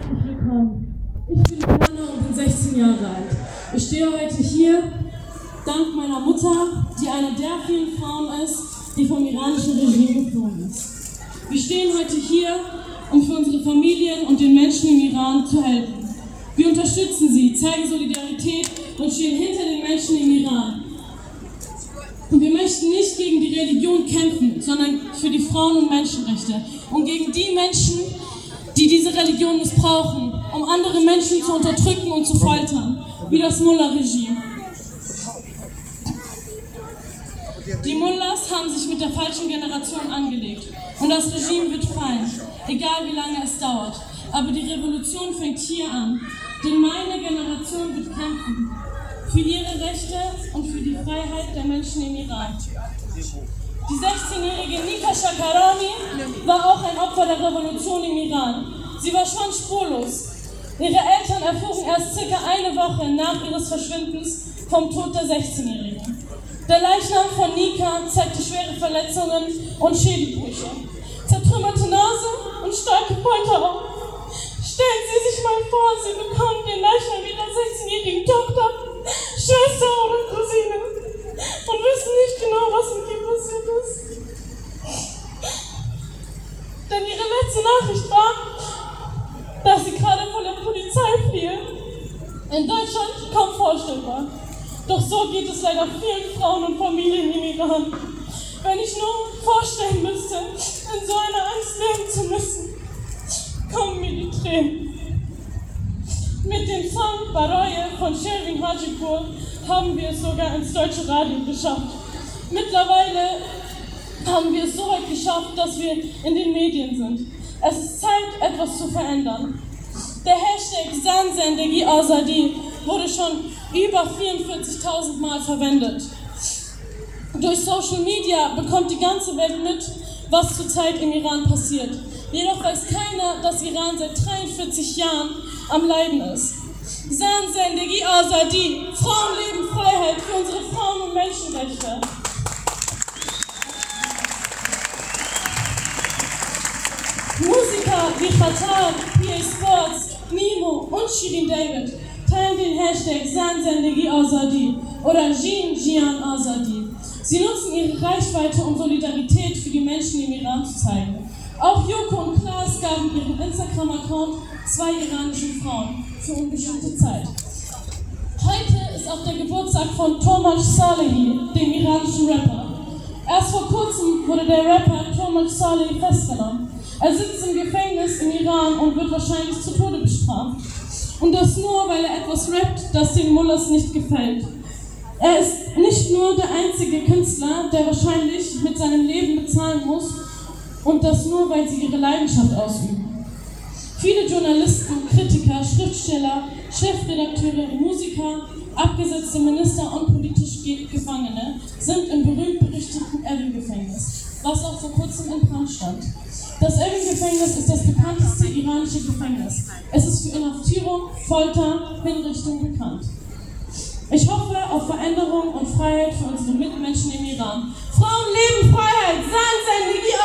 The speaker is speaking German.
herzlich willkommen. Ich bin Jana und bin 16 Jahre alt. Ich stehe heute hier dank meiner Mutter, die eine der vielen Frauen ist, die vom iranischen Regime geflohen ist. Wir stehen heute hier, um für unsere Familien und den Menschen im Iran zu helfen. Wir unterstützen sie, zeigen Solidarität und stehen hinter den Menschen im Iran. Und wir möchten nicht gegen die Religion kämpfen, sondern für die Frauen- und Menschenrechte und gegen die Menschen, die diese Religion missbrauchen, um andere Menschen zu unterdrücken und zu foltern, wie das Mullah-Regime. Die Mullahs haben sich mit der falschen Generation angelegt und das Regime wird fallen, egal wie lange es dauert. Aber die Revolution fängt hier an, denn meine Generation wird kämpfen für ihre Rechte und für die Freiheit der Menschen im Iran. Die 16-jährige Nika Shakarami war auch ein Opfer der Revolution im Iran. Sie war schon spurlos. Ihre Eltern erfuhren erst circa eine Woche nach ihres Verschwindens vom Tod der 16-Jährigen. Der Leichnam von Nika zeigte schwere Verletzungen und Schädelbrüche, zertrümmerte Nase und starke Folterung. Stellen Sie sich mal vor, Sie bekommen den Leichnam Ihrer 16-jährigen Tochter, letzte Nachricht war, dass Sie gerade vor der Polizei fliehen. In Deutschland kaum vorstellbar. Doch so geht es leider vielen Frauen und Familien im Iran. Wenn ich nur vorstellen müsste, in so einer Angst leben zu müssen, kommen mir die Tränen. Mit dem Song Baroye von Sherwin Hajipur haben wir es sogar ins deutsche Radio geschafft. Mittlerweile haben wir es so weit geschafft, dass wir in den Medien sind. Es ist Zeit, etwas zu verändern. Der Hashtag Sansendegi Azadi wurde schon über 44.000 Mal verwendet. Durch Social Media bekommt die ganze Welt mit, was zurzeit im Iran passiert. Jedoch weiß keiner, dass Iran seit 43 Jahren am Leiden ist. Sansendegi Azadi, Frauenleben, Freiheit für unsere Frauen und Menschenrechte. Wie Fatal, PA Sports, Nemo und Shirin David teilen den Hashtag Sansendegi Azadi oder Jin Jian Azadi. Sie nutzen ihre Reichweite, um Solidarität für die Menschen im Iran zu zeigen. Auch Joko und Klaas gaben ihrem Instagram-Account zwei iranischen Frauen für unbestimmte Zeit. Heute ist auch der Geburtstag von Tomasz Salehi, dem iranischen Rapper. Erst vor kurzem wurde der Rapper Tomasz Salehi festgenommen. Er sitzt im Gefängnis im Iran und wird wahrscheinlich zu Tode bestraft. Und das nur, weil er etwas rappt, das den Mullahs nicht gefällt. Er ist nicht nur der einzige Künstler, der wahrscheinlich mit seinem Leben bezahlen muss und das nur, weil sie ihre Leidenschaft ausüben. Viele Journalisten, Kritiker, Schriftsteller, Chefredakteure, Musiker, abgesetzte Minister und politisch Gefangene sind im berühmt-berüchtigten Evin-Gefängnis, was auch vor kurzem in Brand stand. Das Evin-Gefängnis ist das bekannteste iranische Gefängnis. Es ist für Inhaftierung, Folter, Hinrichtung bekannt. Ich hoffe auf Veränderung und Freiheit für unsere Mitmenschen im Iran. Frauen leben Freiheit! San Sendigi